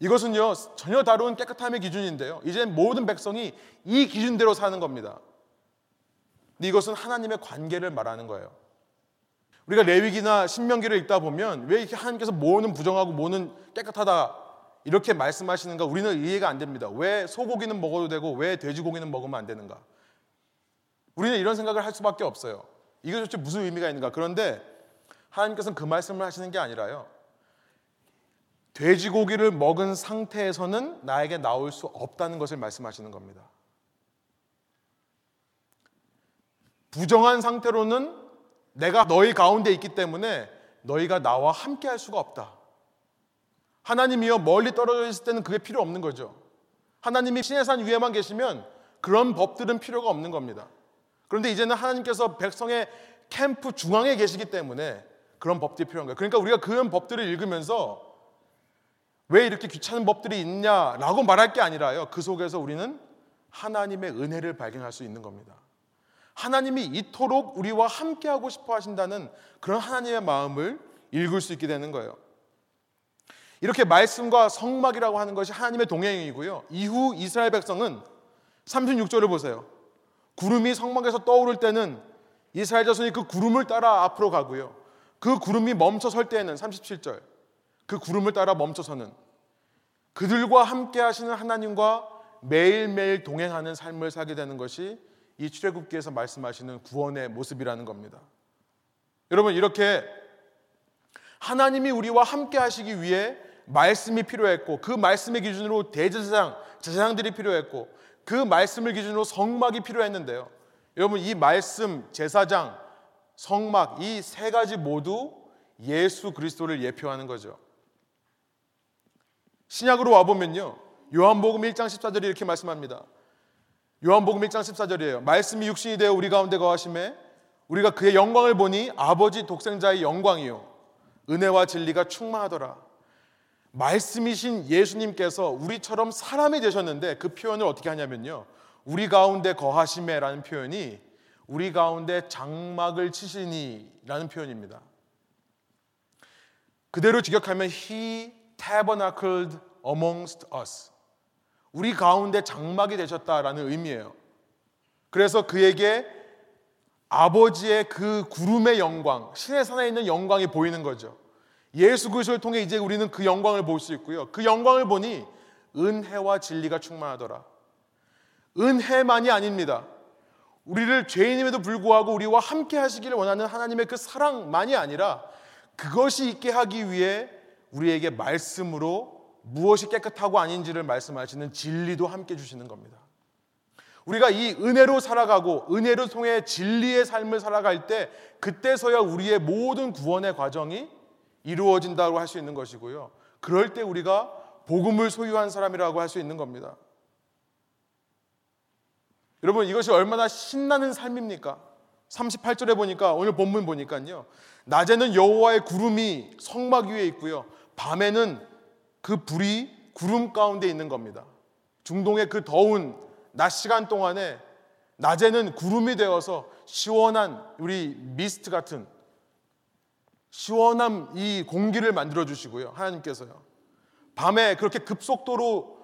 [SPEAKER 1] 이것은요 전혀 다른 깨끗함의 기준인데요. 이제 모든 백성이 이 기준대로 사는 겁니다. 근데 이것은 하나님의 관계를 말하는 거예요. 우리가 레위기나 신명기를 읽다 보면 왜 이렇게 하나님께서 뭐는 부정하고 뭐는 깨끗하다 이렇게 말씀하시는가 우리는 이해가 안 됩니다. 왜 소고기는 먹어도 되고 왜 돼지고기는 먹으면 안 되는가? 우리는 이런 생각을 할 수밖에 없어요. 이게 도대체 무슨 의미가 있는가? 그런데 하나님께서는 그 말씀을 하시는 게 아니라요. 돼지고기를 먹은 상태에서는 나에게 나올 수 없다는 것을 말씀하시는 겁니다. 부정한 상태로는 내가 너희 가운데 있기 때문에 너희가 나와 함께 할 수가 없다. 하나님이여 멀리 떨어져 있을 때는 그게 필요 없는 거죠. 하나님이 신의 산 위에만 계시면 그런 법들은 필요가 없는 겁니다. 그런데 이제는 하나님께서 백성의 캠프 중앙에 계시기 때문에 그런 법들이 필요한 거예요. 그러니까 우리가 그런 법들을 읽으면서 왜 이렇게 귀찮은 법들이 있냐라고 말할 게 아니라요. 그 속에서 우리는 하나님의 은혜를 발견할 수 있는 겁니다. 하나님이 이토록 우리와 함께하고 싶어 하신다는 그런 하나님의 마음을 읽을 수 있게 되는 거예요. 이렇게 말씀과 성막이라고 하는 것이 하나님의 동행이고요. 이후 이스라엘 백성은 36절을 보세요. 구름이 성막에서 떠오를 때는 이스라엘 자손이 그 구름을 따라 앞으로 가고요. 그 구름이 멈춰 설 때에는 37절. 그 구름을 따라 멈춰서는 그들과 함께 하시는 하나님과 매일매일 동행하는 삶을 살게 되는 것이 이 출애굽기에서 말씀하시는 구원의 모습이라는 겁니다. 여러분 이렇게 하나님이 우리와 함께 하시기 위해 말씀이 필요했고 그 말씀의 기준으로 대제사장, 제사장들이 필요했고 그 말씀을 기준으로 성막이 필요했는데요. 여러분 이 말씀, 제사장, 성막 이 세 가지 모두 예수 그리스도를 예표하는 거죠. 신약으로 와 보면요. 요한복음 1장 14절이 이렇게 말씀합니다. 요한복음 1장 14절이에요. 말씀이 육신이 되어 우리 가운데 거하심에 우리가 그의 영광을 보니 아버지 독생자의 영광이요 은혜와 진리가 충만하더라. 말씀이신 예수님께서 우리처럼 사람이 되셨는데 그 표현을 어떻게 하냐면요. 우리 가운데 거하심에라는 표현이 우리 가운데 장막을 치시니라는 표현입니다. 그대로 직역하면 he tabernacled amongst us. 우리 가운데 장막이 되셨다라는 의미예요. 그래서 그에게 아버지의 그 구름의 영광, 신의 산에 있는 영광이 보이는 거죠. 예수 그리스도를 통해 이제 우리는 그 영광을 볼 수 있고요. 그 영광을 보니 은혜와 진리가 충만하더라. 은혜만이 아닙니다. 우리를 죄인임에도 불구하고 우리와 함께 하시기를 원하는 하나님의 그 사랑만이 아니라 그것이 있게 하기 위해 우리에게 말씀으로 무엇이 깨끗하고 아닌지를 말씀하시는 진리도 함께 주시는 겁니다. 우리가 이 은혜로 살아가고 은혜를 통해 진리의 삶을 살아갈 때 그때서야 우리의 모든 구원의 과정이 이루어진다고 할 수 있는 것이고요. 그럴 때 우리가 복음을 소유한 사람이라고 할 수 있는 겁니다. 여러분 이것이 얼마나 신나는 삶입니까? 38절에 보니까 오늘 본문 보니까요. 낮에는 여호와의 구름이 성막 위에 있고요. 밤에는 그 불이 구름 가운데 있는 겁니다. 중동의 그 더운 낮 시간 동안에 낮에는 구름이 되어서 시원한 우리 미스트 같은 시원한 이 공기를 만들어 주시고요. 하나님께서요. 밤에 그렇게 급속도로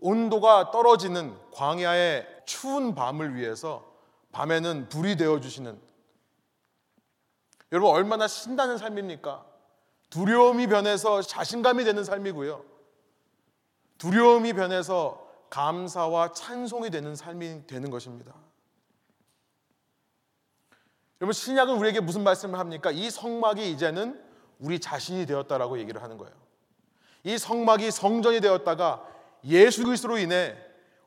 [SPEAKER 1] 온도가 떨어지는 광야의 추운 밤을 위해서 밤에는 불이 되어 주시는 여러분 얼마나 신나는 삶입니까? 두려움이 변해서 자신감이 되는 삶이고요. 두려움이 변해서 감사와 찬송이 되는 삶이 되는 것입니다. 여러분 신약은 우리에게 무슨 말씀을 합니까? 이 성막이 이제는 우리 자신이 되었다라고 얘기를 하는 거예요. 이 성막이 성전이 되었다가 예수 그리스도로 인해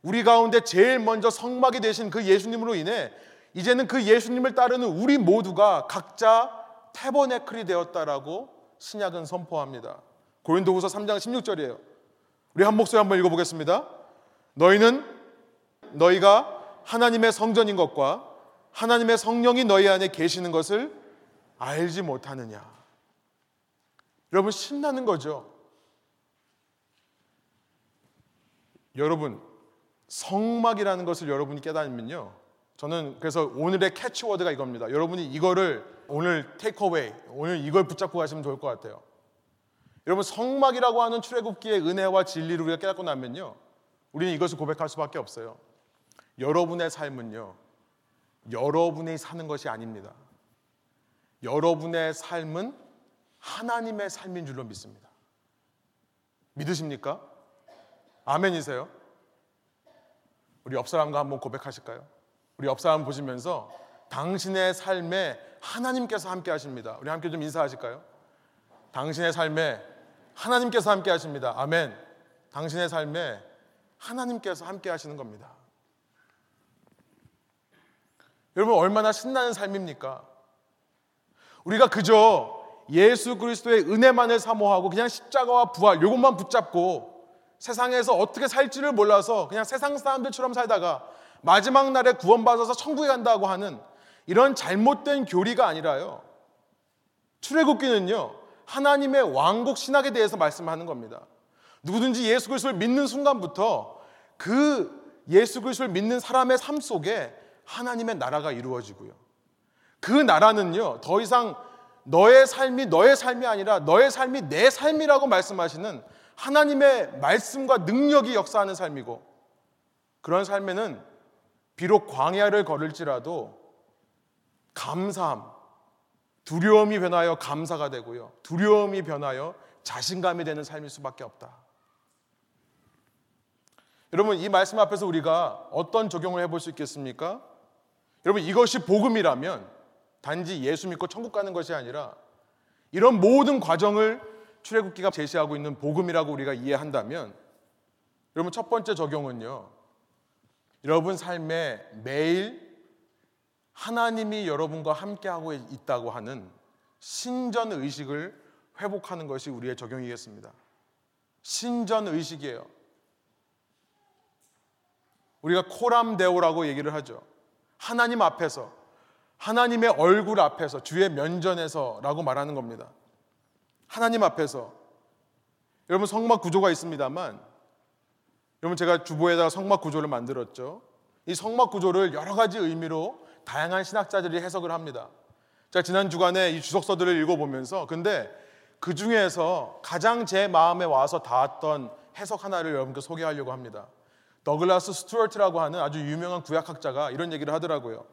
[SPEAKER 1] 우리 가운데 제일 먼저 성막이 되신 그 예수님으로 인해 이제는 그 예수님을 따르는 우리 모두가 각자 태버네클이 되었다라고 신약은 선포합니다. 고린도후서 3장 16절이에요. 우리 한 목소리 한번 읽어보겠습니다. 너희는 너희가 하나님의 성전인 것과 하나님의 성령이 너희 안에 계시는 것을 알지 못하느냐. 여러분 신나는 거죠. 여러분 성막이라는 것을 여러분이 깨달으면요. 저는 그래서 오늘의 캐치워드가 이겁니다. 여러분이 이거를 오늘 테이크어웨이, 오늘 이걸 붙잡고 가시면 좋을 것 같아요. 여러분 성막이라고 하는 출애굽기의 은혜와 진리를 우리가 깨닫고 나면요. 우리는 이것을 고백할 수밖에 없어요. 여러분의 삶은요. 여러분이 사는 것이 아닙니다. 여러분의 삶은 하나님의 삶인 줄로 믿습니다. 믿으십니까? 아멘이세요? 우리 옆 사람과 한번 고백하실까요? 우리 옆 사람 보시면서 당신의 삶에 하나님께서 함께 하십니다. 우리 함께 좀 인사하실까요? 당신의 삶에 하나님께서 함께 하십니다. 아멘. 당신의 삶에 하나님께서 함께 하시는 겁니다. 여러분 얼마나 신나는 삶입니까? 우리가 그저 예수 그리스도의 은혜만을 사모하고 그냥 십자가와 부활 요것만 붙잡고 세상에서 어떻게 살지를 몰라서 그냥 세상 사람들처럼 살다가 마지막 날에 구원받아서 천국에 간다고 하는 이런 잘못된 교리가 아니라요. 출애굽기는요. 하나님의 왕국 신학에 대해서 말씀하는 겁니다. 누구든지 예수 그리스도를 믿는 순간부터 그 예수 그리스도를 믿는 사람의 삶 속에 하나님의 나라가 이루어지고요. 그 나라는요. 더 이상 너의 삶이 너의 삶이 아니라 너의 삶이 내 삶이라고 말씀하시는 하나님의 말씀과 능력이 역사하는 삶이고 그런 삶에는 비록 광야를 걸을지라도 감사함, 두려움이 변하여 감사가 되고요. 두려움이 변하여 자신감이 되는 삶일 수밖에 없다. 여러분, 이 말씀 앞에서 우리가 어떤 적용을 해볼 수 있겠습니까? 여러분, 이것이 복음이라면 단지 예수 믿고 천국 가는 것이 아니라 이런 모든 과정을 출애굽기가 제시하고 있는 복음이라고 우리가 이해한다면 여러분 첫 번째 적용은요. 여러분 삶에 매일 하나님이 여러분과 함께하고 있다고 하는 신전 의식을 회복하는 것이 우리의 적용이겠습니다. 신전 의식이에요. 우리가 코람데오라고 얘기를 하죠. 하나님 앞에서 하나님의 얼굴 앞에서 주의 면전에서라고 말하는 겁니다. 하나님 앞에서 여러분 성막 구조가 있습니다만 여러분 제가 주보에다가 성막 구조를 만들었죠. 이 성막 구조를 여러 가지 의미로 다양한 신학자들이 해석을 합니다. 제가 지난 주간에 이 주석서들을 읽어보면서 근데 그 중에서 가장 제 마음에 와서 닿았던 해석 하나를 여러분께 소개하려고 합니다. 더글라스 스튜어트라고 하는 아주 유명한 구약학자가 이런 얘기를 하더라고요.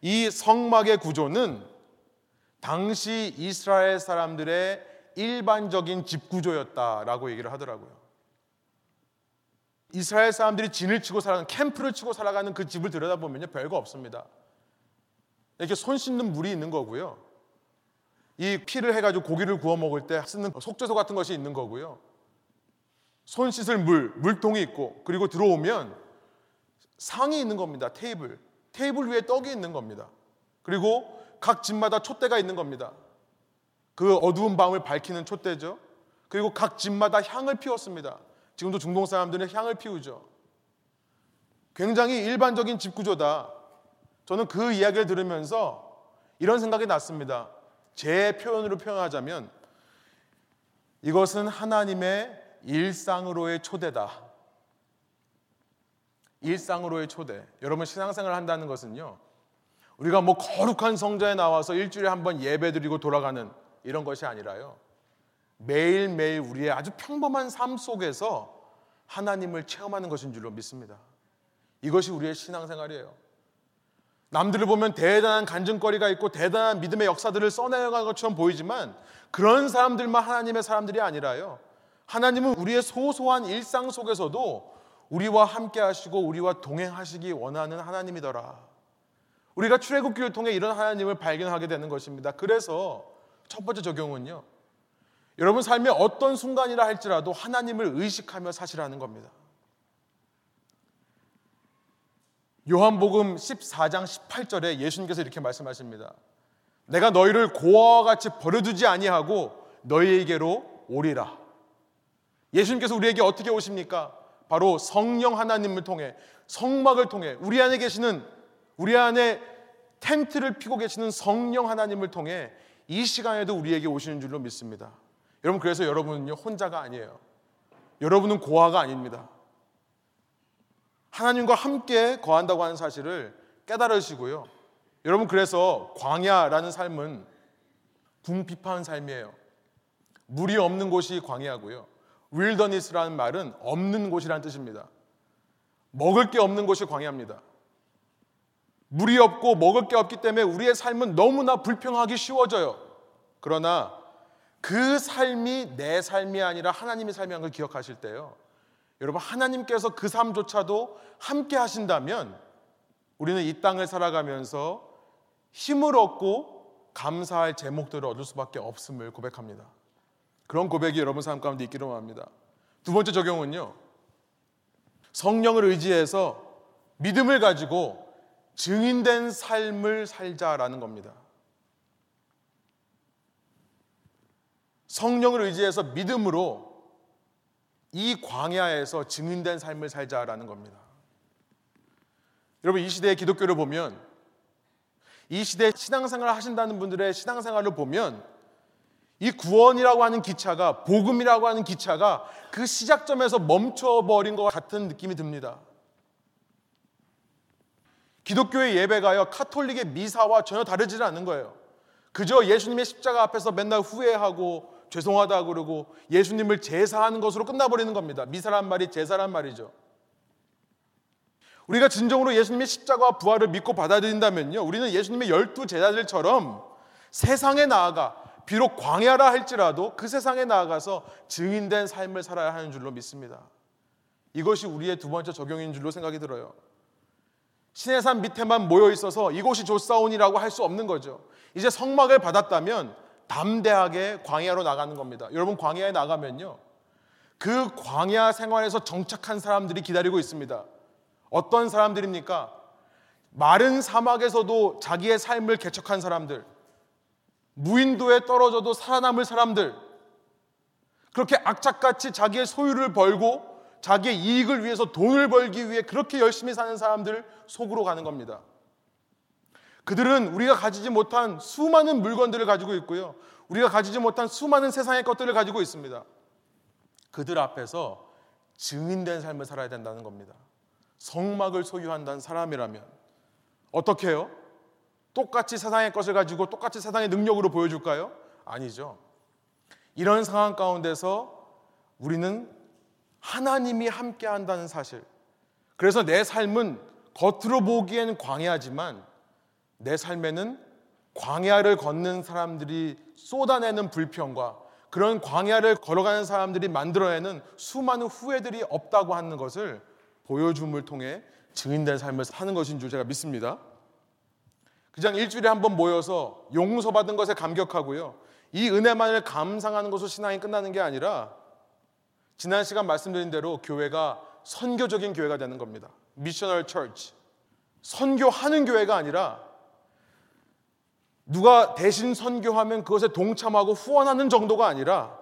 [SPEAKER 1] 이 성막의 구조는 당시 이스라엘 사람들의 일반적인 집 구조였다라고 얘기를 하더라고요. 이스라엘 사람들이 진을 치고 살아가는 캠프를 치고 살아가는 그 집을 들여다보면요 별거 없습니다. 이렇게 손 씻는 물이 있는 거고요. 이 피를 해가지고 고기를 구워 먹을 때 쓰는 속죄소 같은 것이 있는 거고요. 손 씻을 물, 물통이 있고 그리고 들어오면 상이 있는 겁니다. 테이블. 테이블 위에 떡이 있는 겁니다. 그리고 각 집마다 촛대가 있는 겁니다. 그 어두운 밤을 밝히는 촛대죠. 그리고 각 집마다 향을 피웠습니다. 지금도 중동 사람들은 향을 피우죠. 굉장히 일반적인 집 구조다. 저는 그 이야기를 들으면서 이런 생각이 났습니다. 제 표현으로 표현하자면 이것은 하나님의 일상으로의 초대다. 일상으로의 초대. 여러분 신앙생활을 한다는 것은요. 우리가 뭐 거룩한 성전에 나와서 일주일에 한 번 예배드리고 돌아가는 이런 것이 아니라요. 매일매일 우리의 아주 평범한 삶 속에서 하나님을 체험하는 것인 줄로 믿습니다. 이것이 우리의 신앙생활이에요. 남들을 보면 대단한 간증거리가 있고 대단한 믿음의 역사들을 써내려가는 것처럼 보이지만 그런 사람들만 하나님의 사람들이 아니라요. 하나님은 우리의 소소한 일상 속에서도 우리와 함께 하시고 우리와 동행하시기 원하는 하나님이더라. 우리가 출애굽기를 통해 이런 하나님을 발견하게 되는 것입니다. 그래서 첫 번째 적용은요. 여러분 삶의 어떤 순간이라 할지라도 하나님을 의식하며 사시라는 겁니다. 요한복음 14장 18절에 예수님께서 이렇게 말씀하십니다. 내가 너희를 고아와 같이 버려두지 아니하고 너희에게로 오리라. 예수님께서 우리에게 어떻게 오십니까? 바로 성령 하나님을 통해 성막을 통해 우리 안에 계시는 우리 안에 텐트를 피고 계시는 성령 하나님을 통해 이 시간에도 우리에게 오시는 줄로 믿습니다. 여러분 그래서 여러분은요 혼자가 아니에요. 여러분은 고아가 아닙니다. 하나님과 함께 거한다고 하는 사실을 깨달으시고요. 여러분 그래서 광야라는 삶은 궁핍한 삶이에요. 물이 없는 곳이 광야고요. 윌더니스라는 말은 없는 곳이라는 뜻입니다. 먹을 게 없는 곳이 광야입니다. 물이 없고 먹을 게 없기 때문에 우리의 삶은 너무나 불평하기 쉬워져요. 그러나 그 삶이 내 삶이 아니라 하나님의 삶이라는 걸 기억하실 때요. 여러분 하나님께서 그 삶조차도 함께 하신다면 우리는 이 땅을 살아가면서 힘을 얻고 감사할 제목들을 얻을 수밖에 없음을 고백합니다. 그런 고백이 여러분 삶 가운데 있기를 원합니다. 두 번째 적용은요. 성령을 의지해서 믿음을 가지고 증인된 삶을 살자라는 겁니다. 성령을 의지해서 믿음으로 이 광야에서 증인된 삶을 살자라는 겁니다. 여러분 이 시대의 기독교를 보면 이 시대에 신앙생활을 하신다는 분들의 신앙생활을 보면 이 구원이라고 하는 기차가 복음이라고 하는 기차가 그 시작점에서 멈춰버린 것 같은 느낌이 듭니다. 기독교의 예배가요 카톨릭의 미사와 전혀 다르지 않은 거예요. 그저 예수님의 십자가 앞에서 맨날 후회하고 죄송하다 그러고 예수님을 제사하는 것으로 끝나버리는 겁니다. 미사란 말이 제사란 말이죠. 우리가 진정으로 예수님의 십자가와 부활을 믿고 받아들인다면요. 우리는 예수님의 열두 제자들처럼 세상에 나아가 비록 광야라 할지라도 그 세상에 나아가서 증인된 삶을 살아야 하는 줄로 믿습니다. 이것이 우리의 두 번째 적용인 줄로 생각이 들어요. 신의 산 밑에만 모여 있어서 이곳이 조사온이라고 할 수 없는 거죠. 이제 성막을 받았다면 담대하게 광야로 나가는 겁니다. 여러분 광야에 나가면요. 그 광야 생활에서 정착한 사람들이 기다리고 있습니다. 어떤 사람들입니까? 마른 사막에서도 자기의 삶을 개척한 사람들, 무인도에 떨어져도 살아남을 사람들, 그렇게 악착같이 자기의 소유를 벌고 자기의 이익을 위해서 돈을 벌기 위해 그렇게 열심히 사는 사람들 속으로 가는 겁니다. 그들은 우리가 가지지 못한 수많은 물건들을 가지고 있고요. 우리가 가지지 못한 수많은 세상의 것들을 가지고 있습니다. 그들 앞에서 증인된 삶을 살아야 된다는 겁니다. 성막을 소유한다는 사람이라면 어떻게 해요? 똑같이 세상의 것을 가지고 똑같이 세상의 능력으로 보여줄까요? 아니죠. 이런 상황 가운데서 우리는 하나님이 함께 한다는 사실. 그래서 내 삶은 겉으로 보기에는 광야지만 내 삶에는 광야를 걷는 사람들이 쏟아내는 불평과 그런 광야를 걸어가는 사람들이 만들어내는 수많은 후회들이 없다고 하는 것을 보여줌을 통해 증인된 삶을 사는 것인 줄 제가 믿습니다. 그냥 일주일에 한 번 모여서 용서받은 것에 감격하고요. 이 은혜만을 감상하는 것으로 신앙이 끝나는 게 아니라 지난 시간 말씀드린 대로 교회가 선교적인 교회가 되는 겁니다. 미셔널 처치. 선교하는 교회가 아니라 누가 대신 선교하면 그것에 동참하고 후원하는 정도가 아니라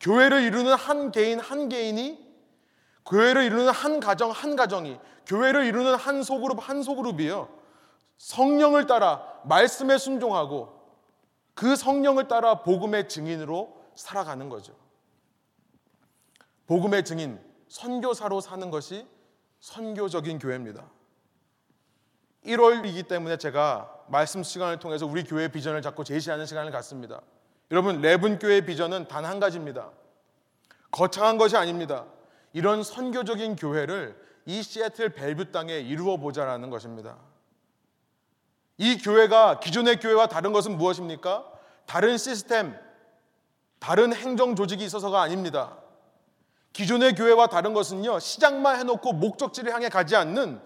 [SPEAKER 1] 교회를 이루는 한 개인 한 개인이 교회를 이루는 한 가정 한 가정이 교회를 이루는 한 소그룹 한 소그룹이요. 성령을 따라 말씀에 순종하고 그 성령을 따라 복음의 증인으로 살아가는 거죠. 복음의 증인, 선교사로 사는 것이 선교적인 교회입니다. 1월이기 때문에 제가 말씀 시간을 통해서 우리 교회 비전을 자꾸 제시하는 시간을 갖습니다. 여러분, 레븐 교회 비전은 단 한 가지입니다. 거창한 것이 아닙니다. 이런 선교적인 교회를 이 시애틀 벨뷰 땅에 이루어 보자라는 것입니다. 이 교회가 기존의 교회와 다른 것은 무엇입니까? 다른 시스템, 다른 행정 조직이 있어서가 아닙니다. 기존의 교회와 다른 것은요, 시작만 해놓고 목적지를 향해 가지 않는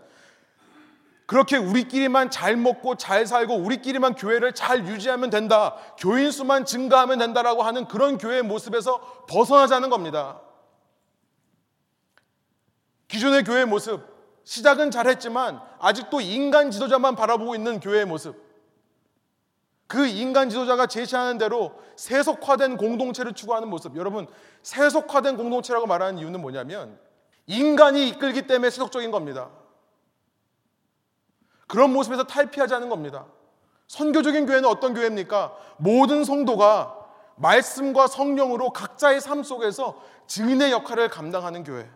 [SPEAKER 1] 그렇게 우리끼리만 잘 먹고 잘 살고 우리끼리만 교회를 잘 유지하면 된다. 교인 수만 증가하면 된다라고 하는 그런 교회의 모습에서 벗어나자는 겁니다. 기존의 교회의 모습, 시작은 잘했지만 아직도 인간 지도자만 바라보고 있는 교회의 모습. 그 인간 지도자가 제시하는 대로 세속화된 공동체를 추구하는 모습. 여러분, 세속화된 공동체라고 말하는 이유는 뭐냐면 인간이 이끌기 때문에 세속적인 겁니다. 그런 모습에서 탈피하자는 겁니다. 선교적인 교회는 어떤 교회입니까? 모든 성도가 말씀과 성령으로 각자의 삶 속에서 증인의 역할을 감당하는 교회.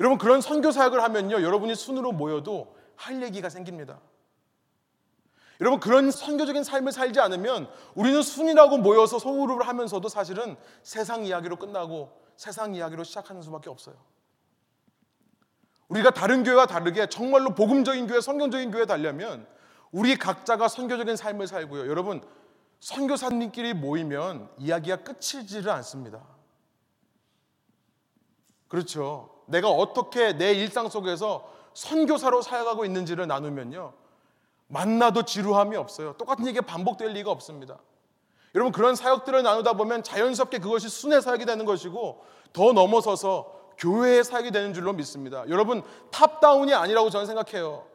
[SPEAKER 1] 여러분 그런 선교 사역을 하면요. 여러분이 순으로 모여도 할 얘기가 생깁니다. 여러분 그런 선교적인 삶을 살지 않으면 우리는 순이라고 모여서 소그룹을 하면서도 사실은 세상 이야기로 끝나고 세상 이야기로 시작하는 수밖에 없어요. 우리가 다른 교회와 다르게 정말로 복음적인 교회, 성경적인 교회에 달려면 우리 각자가 선교적인 삶을 살고요. 여러분, 선교사님끼리 모이면 이야기가 끝이지를 않습니다. 그렇죠. 내가 어떻게 내 일상 속에서 선교사로 살아가고 있는지를 나누면요. 만나도 지루함이 없어요. 똑같은 얘기가 반복될 리가 없습니다. 여러분 그런 사역들을 나누다 보면 자연스럽게 그것이 순회 사역이 되는 것이고 더 넘어서서 교회의 사역이 되는 줄로 믿습니다. 여러분 탑다운이 아니라고 저는 생각해요.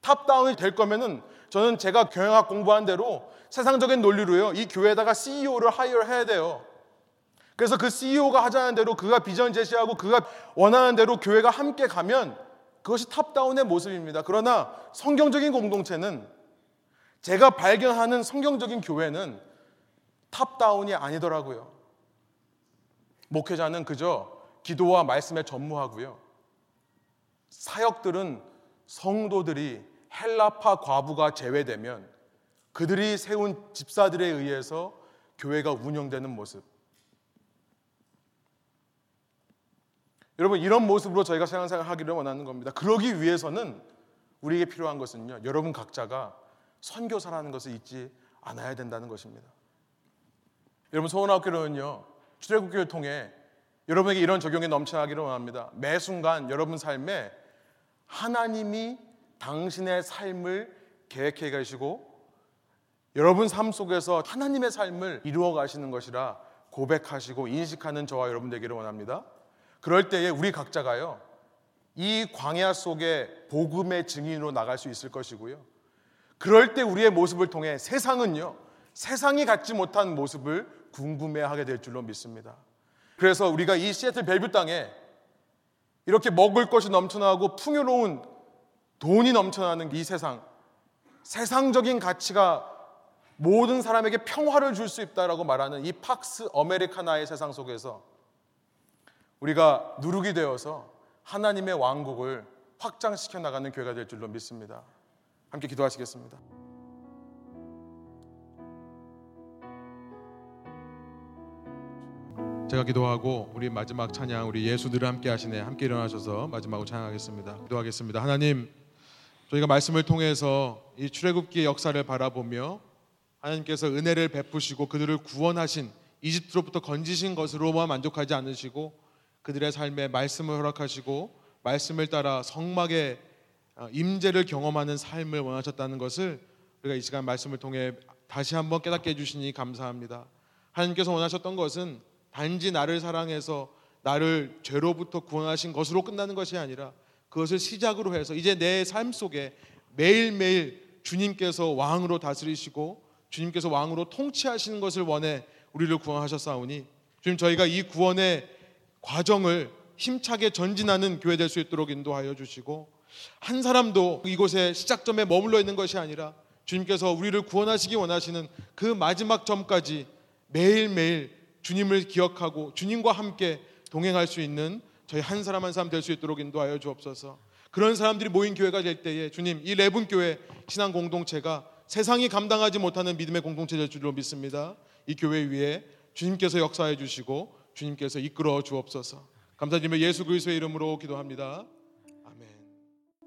[SPEAKER 1] top-down이 될 거면은 저는 제가 경영학 공부한 대로 세상적인 논리로요. 이 교회에다가 CEO를 하이어 해야 돼요. 그래서 그 CEO가 하자는 대로 그가 비전 제시하고 그가 원하는 대로 교회가 함께 가면 그것이 top-down의 모습입니다. 그러나 성경적인 공동체는 제가 발견하는 성경적인 교회는 top-down이 아니더라고요. 목회자는 그저 기도와 말씀에 전무하고요. 사역들은 성도들이 헬라파 과부가 제외되면 그들이 세운 집사들에 의해서 교회가 운영되는 모습. 여러분 이런 모습으로 저희가 신앙생활 하기를 원하는 겁니다. 그러기 위해서는 우리에게 필요한 것은요. 여러분 각자가 선교사라는 것을 잊지 않아야 된다는 것입니다. 여러분 소원학교로는요. 출애굽교를 통해 여러분에게 이런 적용이 넘쳐나기를 원합니다. 매 순간 여러분 삶에 하나님이 당신의 삶을 계획해 가시고 여러분 삶 속에서 하나님의 삶을 이루어 가시는 것이라 고백하시고 인식하는 저와 여러분 되기를 원합니다. 그럴 때에 우리 각자가요. 이 광야 속에 복음의 증인으로 나갈 수 있을 것이고요. 그럴 때 우리의 모습을 통해 세상은요. 세상이 갖지 못한 모습을 궁금해하게 될 줄로 믿습니다. 그래서 우리가 이 시애틀 벨뷰 땅에 이렇게 먹을 것이 넘쳐나고 풍요로운 돈이 넘쳐나는 이 세상, 세상적인 가치가 모든 사람에게 평화를 줄 수 있다라고 말하는 이 팍스 아메리카나의 세상 속에서 우리가 누룩이 되어서 하나님의 왕국을 확장시켜 나가는 교회가 될 줄로 믿습니다. 함께 기도하시겠습니다. 제가 기도하고 우리 마지막 찬양 우리 예수들을 함께 하시네 함께 일어나셔서 마지막으로 찬양하겠습니다. 기도하겠습니다. 하나님 저희가 말씀을 통해서 이 출애굽기의 역사를 바라보며 하나님께서 은혜를 베푸시고 그들을 구원하신 이집트로부터 건지신 것으로만 만족하지 않으시고 그들의 삶에 말씀을 허락하시고 말씀을 따라 성막의 어, 임재를 경험하는 삶을 원하셨다는 것을 우리가 이 시간 말씀을 통해 다시 한번 깨닫게 해주시니 감사합니다. 하나님께서 원하셨던 것은 단지 나를 사랑해서 나를 죄로부터 구원하신 것으로 끝나는 것이 아니라 그것을 시작으로 해서 이제 내 삶 속에 매일매일 주님께서 왕으로 다스리시고 주님께서 왕으로 통치하시는 것을 원해 우리를 구원하셨사오니 주님 저희가 이 구원의 과정을 힘차게 전진하는 교회 될 수 있도록 인도하여 주시고 한 사람도 이곳에 시작점에 머물러 있는 것이 아니라 주님께서 우리를 구원하시기 원하시는 그 마지막 점까지 매일매일 주님을 기억하고 주님과 함께 동행할 수 있는 저희 한 사람 한 사람 될 수 있도록 인도하여 주옵소서. 그런 사람들이 모인 교회가 될 때에 주님 이 레분 교회 신앙 공동체가 세상이 감당하지 못하는 믿음의 공동체 될 줄로 믿습니다. 이 교회 위에 주님께서 역사해 주시고 주님께서 이끌어 주옵소서. 감사드리며 예수 그리스도의 이름으로 기도합니다.